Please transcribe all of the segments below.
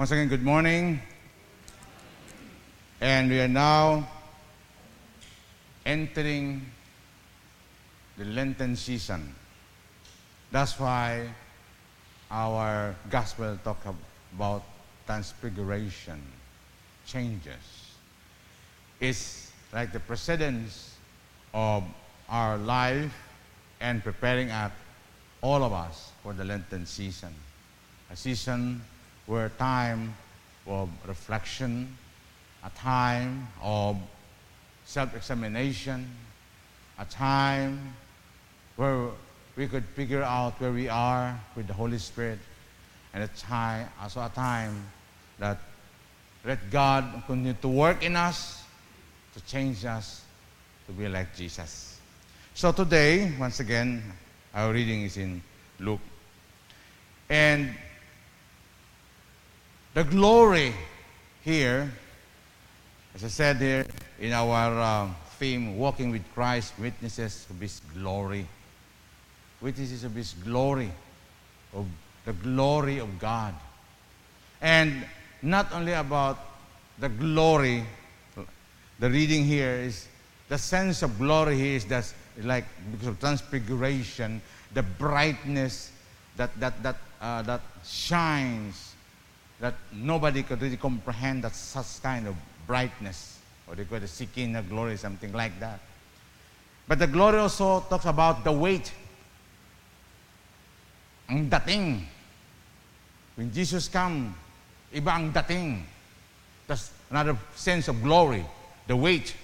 Once again, good morning. And we are now entering the Lenten season. That's why our gospel talk about transfiguration, changes. It's like the precedence of our life and preparing us, all of us, for the Lenten season. A season where time of reflection, a time of self-examination, a time where we could figure out where we are with the Holy Spirit, and a time, also a time that let God continue to work in us to change us to be like Jesus. So today, once again, our reading is in Luke. And the glory here, as I said here in our uh, theme, Walking with Christ, witnesses of His glory. Witnesses of His glory, of the glory of God. And not only about the glory, the reading here is the sense of glory here is that like because of transfiguration, the brightness that that that uh, that shines, that nobody could really comprehend that such kind of brightness, or they call it Shekinah glory, something like that. But the glory also talks about the weight. Ang dating. When Jesus come, iba ang dating. That's another sense of glory, the weight.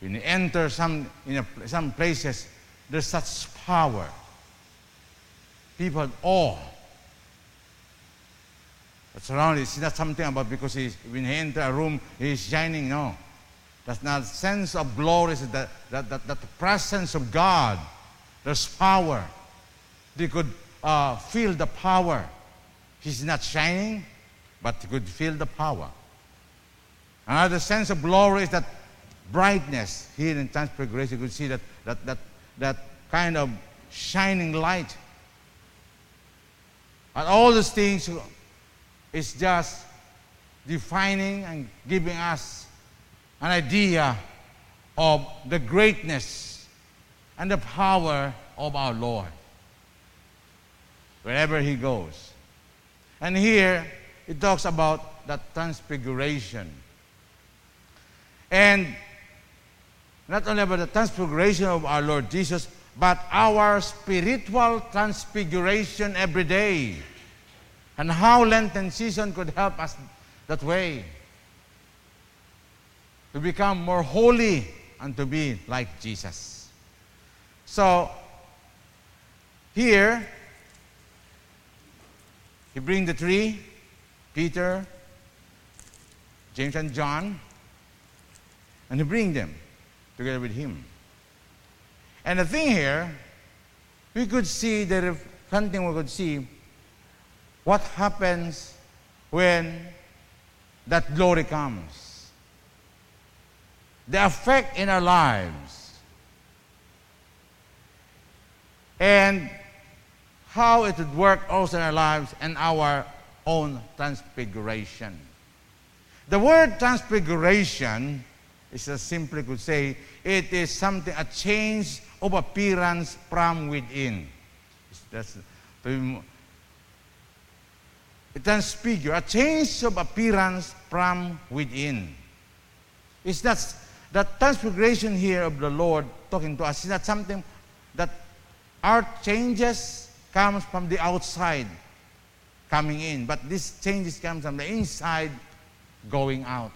When you enter some, in a, some places, there's such power. People awe. Around it's not something about because he's, when he enter a room, he's shining. No. That's not sense of glory, it's that, that, that, that presence of God. There's power. They could uh, feel the power. He's not shining, but he could feel the power. Another sense of glory is that brightness. Here in Transfiguration, you could see that, that, that, that kind of shining light. And all these things is just defining and giving us an idea of the greatness and the power of our Lord wherever He goes. And here it talks about that transfiguration. And not only about the transfiguration of our Lord Jesus, but our spiritual transfiguration every day. And how Lenten season could help us that way. To become more holy and to be like Jesus. So, here, he bring the three, Peter, James and John, and he bring them together with him. And the thing here, we could see that if something we could see what happens when that glory comes. The effect in our lives. And how it would work also in our lives and our own transfiguration. The word transfiguration is as simply could say it is something a change of appearance from within. That's transfigure, a change of appearance from within. It's not that transfiguration here of the Lord talking to us is not something that our changes comes from the outside coming in, but this changes comes from the inside going out.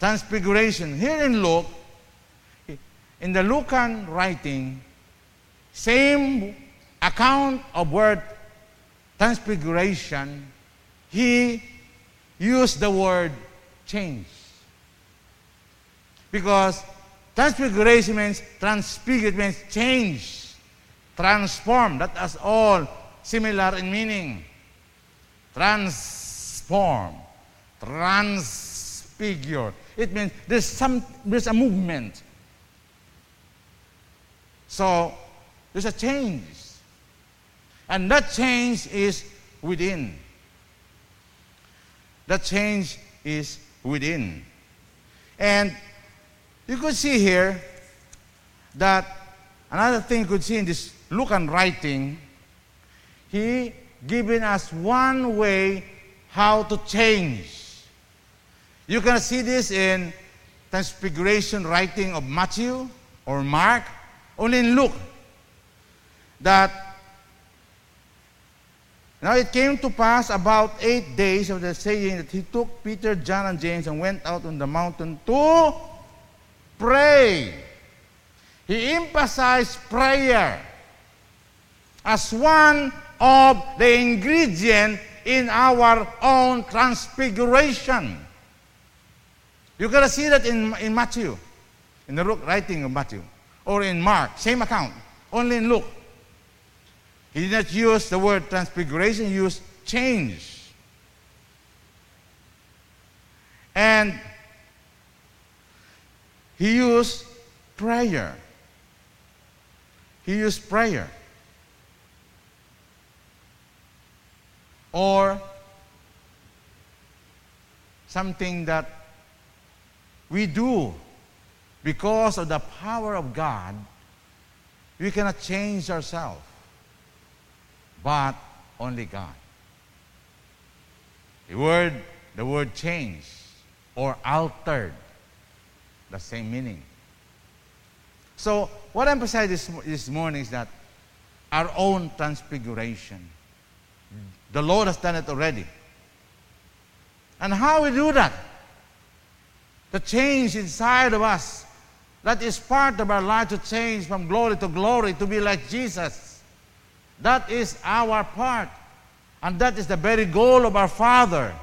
Transfiguration. Here in Luke, in the Lucan writing, same account of word transfiguration, he used the word change. Because transfiguration means transfigured means change, transform. That is all similar in meaning. Transform, transfigure. It means there's some there's a movement. So there's a change. And that change is within. That change is within. And you could see here that another thing you could see in this Lucan writing, he giving us one way how to change. You can see this in Transfiguration writing of Matthew or Mark, only in Luke. That now it came to pass about eight days of the saying that he took Peter, John, and James and went out on the mountain to pray. He emphasized prayer as one of the ingredient in our own transfiguration. You gotta see that in, in Matthew, in the writing of Matthew, or in Mark, same account, only in Luke. He did not use the word transfiguration, he used change. And he used prayer. He used prayer. Or something that we do because of the power of God, we cannot change ourselves but only God. The word, the word change or altered, the same meaning. So, what I emphasize this, this morning is that our own transfiguration. The Lord has done it already. And how we do that? The change inside of us. That is part of our life to change from glory to glory to be like Jesus. That is our part. And that is the very goal of our Father.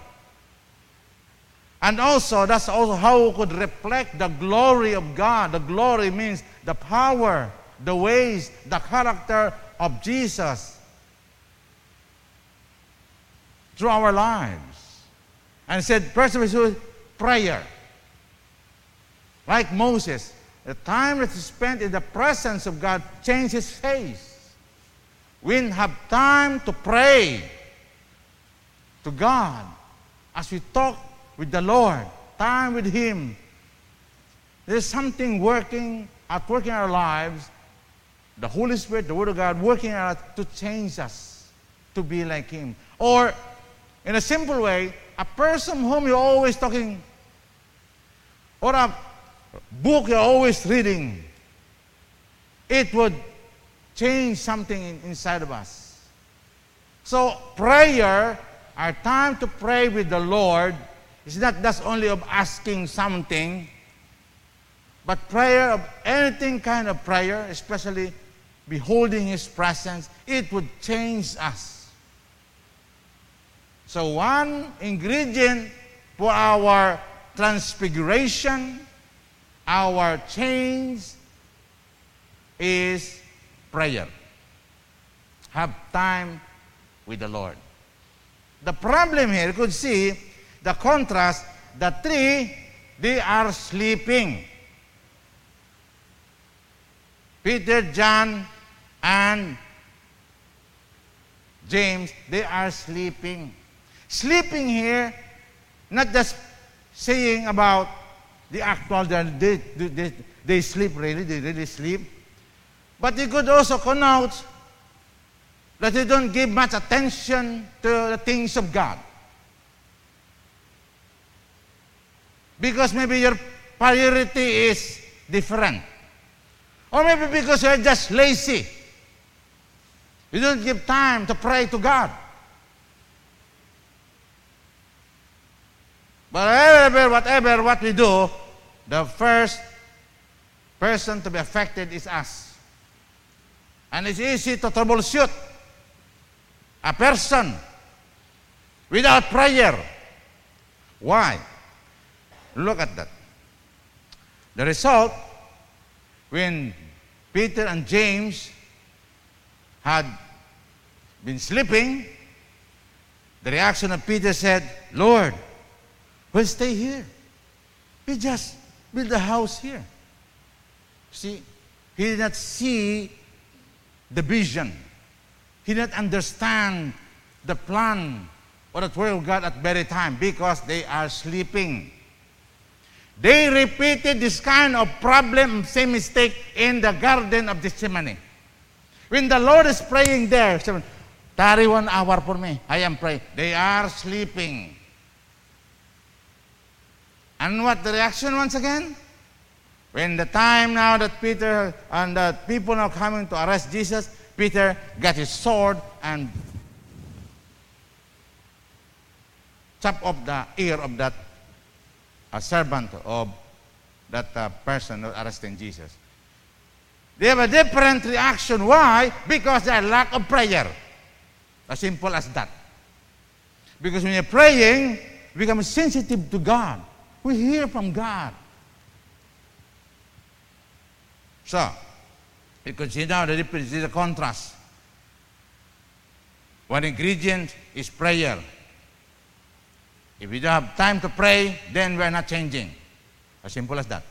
And also, that's also how we could reflect the glory of God. The glory means the power, the ways, the character of Jesus through our lives. And said, first of all, prayer. Like Moses, the time that he spent in the presence of God changed his face we have time to pray to God as we talk with the Lord, time with Him. There's something working at work in our lives, the Holy Spirit, the Word of God, working out to change us to be like Him. Or, in a simple way, a person whom you're always talking, or a book you're always reading, it would change something inside of us. So, prayer, our time to pray with the Lord, is not just only of asking something, but prayer of anything kind of prayer, especially beholding His presence, it would change us. So, one ingredient for our transfiguration, our change, is prayer. Have time with the Lord. The problem here, you could see the contrast, the three, they are sleeping. Peter, John, and James, they are sleeping. Sleeping here, not just saying about the actual, they, they, they sleep really, they really sleep. But you could also connote that you don't give much attention to the things of God. Because maybe your priority is different. Or maybe because you're just lazy. You don't give time to pray to God. But whatever, whatever, what we do, the first person to be affected is us. And it's easy to troubleshoot a person without prayer. Why? Look at that. The result, when Peter and James had been sleeping, the reaction of Peter said, Lord, we'll stay here. We just build a house here. See, he did not see the vision. He did not understand the plan or the word of God at very time because they are sleeping. They repeated this kind of problem, same mistake in the Garden of Gethsemane. When the Lord is praying there, tarry one hour for me. I am praying. They are sleeping. And what the reaction once again? When the time now that Peter and the people are coming to arrest Jesus, Peter got his sword and chopped off the ear of that uh, servant of that uh, person arresting Jesus. They have a different reaction. Why? Because they lack of prayer. As simple as that. Because when you're praying, you become sensitive to God. We hear from God. So, you now the difference is a contrast. One ingredient is prayer. If you don't have time to pray, then we're not changing. As simple as that.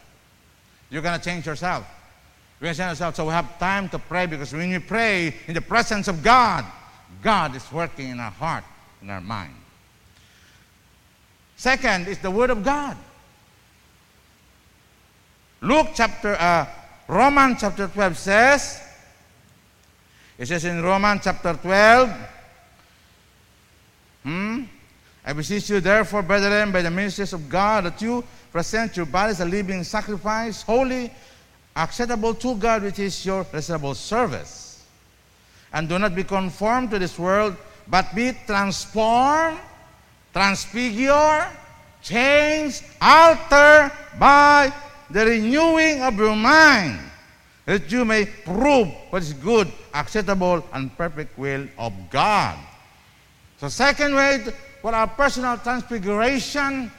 You're going to change yourself. To change ourselves. So we have time to pray because when we pray in the presence of God, God is working in our heart, in our mind. Second is the Word of God. Luke chapter, uh, Romans chapter 12 says, it says in Romans chapter 12, hmm, I beseech you, therefore, brethren, by the ministries of God, that you present your bodies a living sacrifice, holy, acceptable to God, which is your reasonable service. And do not be conformed to this world, but be transformed, transfigured, changed, altered by the renewing of your mind, that you may prove what is good, acceptable, and perfect will of God. So, second way for our personal transfiguration,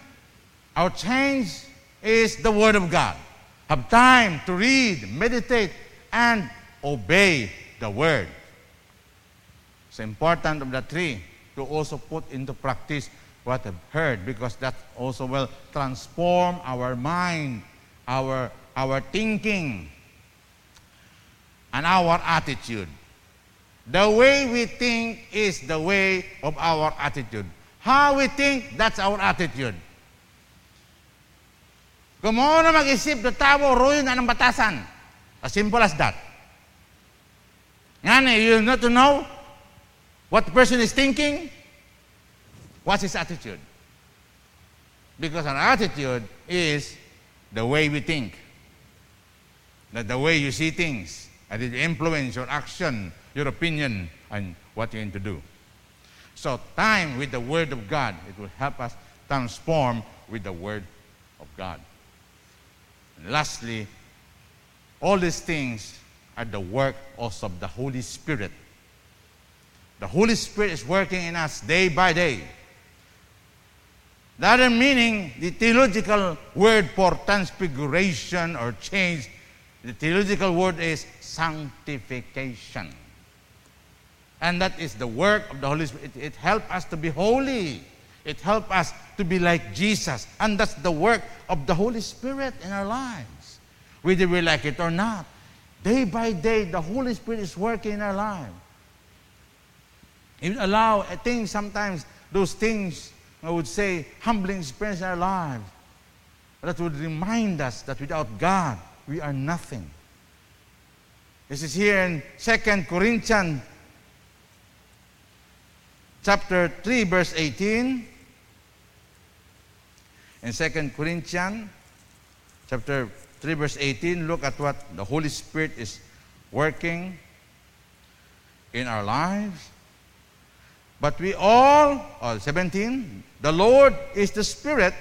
our change is the Word of God. Have time to read, meditate, and obey the Word. It's important of the three to also put into practice what I've heard because that also will transform our mind, our, our thinking, and our attitude. The way we think is the way of our attitude. How we think, that's our attitude. Mo na mag-isip na tao, ruin na ng batasan. As simple as that. Ngani, you need to know what the person is thinking, what's his attitude. Because our attitude is the way we think. That the way you see things. And it influence your action, your opinion, and what you're going to do. So time with the Word of God, it will help us transform with the Word of God. And lastly, all these things are the work also of the Holy Spirit. The Holy Spirit is working in us day by day. Other meaning, the theological word for transfiguration or change, the theological word is sanctification. And that is the work of the Holy Spirit. It, it helps us to be holy. It helps us to be like Jesus. And that's the work of the Holy Spirit in our lives. Whether we like it or not. Day by day, the Holy Spirit is working in our lives. It allow things sometimes, those things, I would say, humbling experience in our lives. That would remind us that without God, we are nothing. This is here in 2 Corinthians chapter 3, verse 18. In 2 Corinthians chapter 3, verse 18, look at what the Holy Spirit is working in our lives. But we all, oh, 17, the Lord is the Spirit,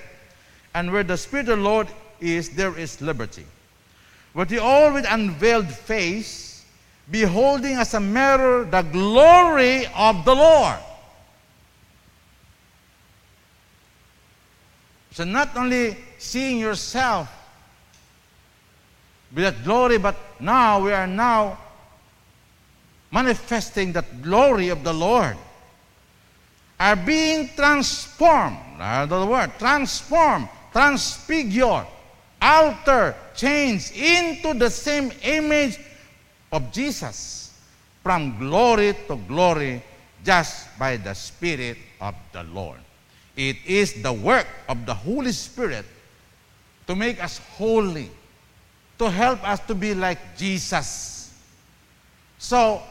and where the Spirit of the Lord is, there is liberty. But we all with unveiled face, beholding as a mirror the glory of the Lord. So not only seeing yourself with that glory, but now we are now manifesting that glory of the Lord. Are being transformed, the word, transformed, transfigured, altered, changed into the same image of Jesus from glory to glory, just by the Spirit of the Lord. It is the work of the Holy Spirit to make us holy, to help us to be like Jesus. So,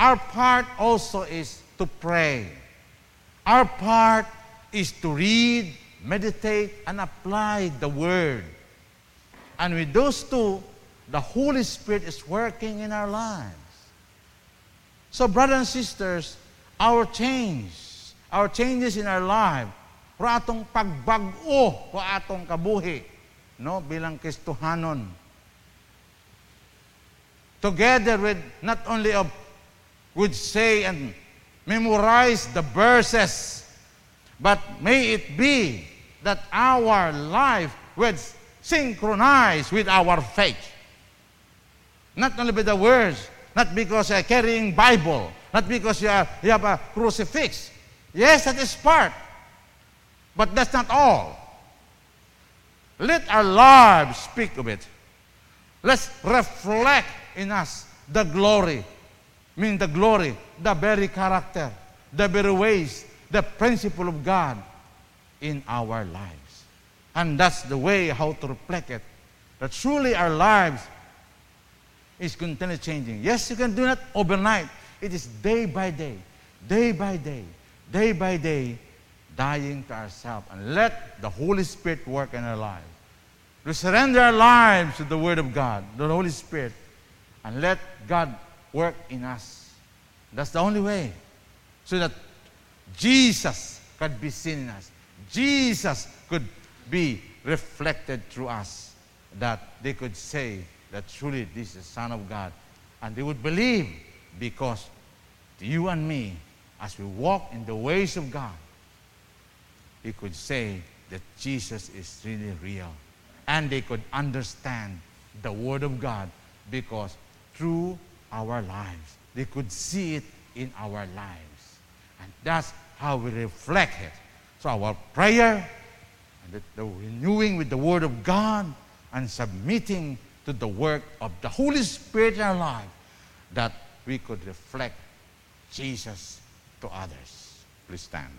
our part also is to pray. Our part is to read, meditate, and apply the Word. And with those two, the Holy Spirit is working in our lives. So, brothers and sisters, our change, our changes in our life, pro atong pagbag-o pro atong kabuhi, no, bilang Kristohanon. Together with not only of would say and memorize the verses, but may it be that our life would synchronize with our faith. Not only with the words, not because you're carrying Bible, not because you, are, you have a crucifix. Yes, that is part. But that's not all. Let our lives speak of it. Let's reflect in us the glory. Mean the glory, the very character, the very ways, the principle of God in our lives. And that's the way how to reflect it. That truly our lives is continually changing. Yes, you can do that overnight. It is day by day, day by day, day by day, dying to ourselves and let the Holy Spirit work in our lives. We surrender our lives to the Word of God, the Holy Spirit, and let God work in us. That's the only way. So that Jesus could be seen in us. Jesus could be reflected through us. That they could say that truly this is the Son of God. And they would believe because you and me, as we walk in the ways of God, we could say that Jesus is really real. And they could understand the Word of God because through our lives, they could see it in our lives. And that's how we reflect it. So our prayer, and the, the renewing with the Word of God, and submitting to the work of the Holy Spirit in our life, that we could reflect Jesus to others. Please stand.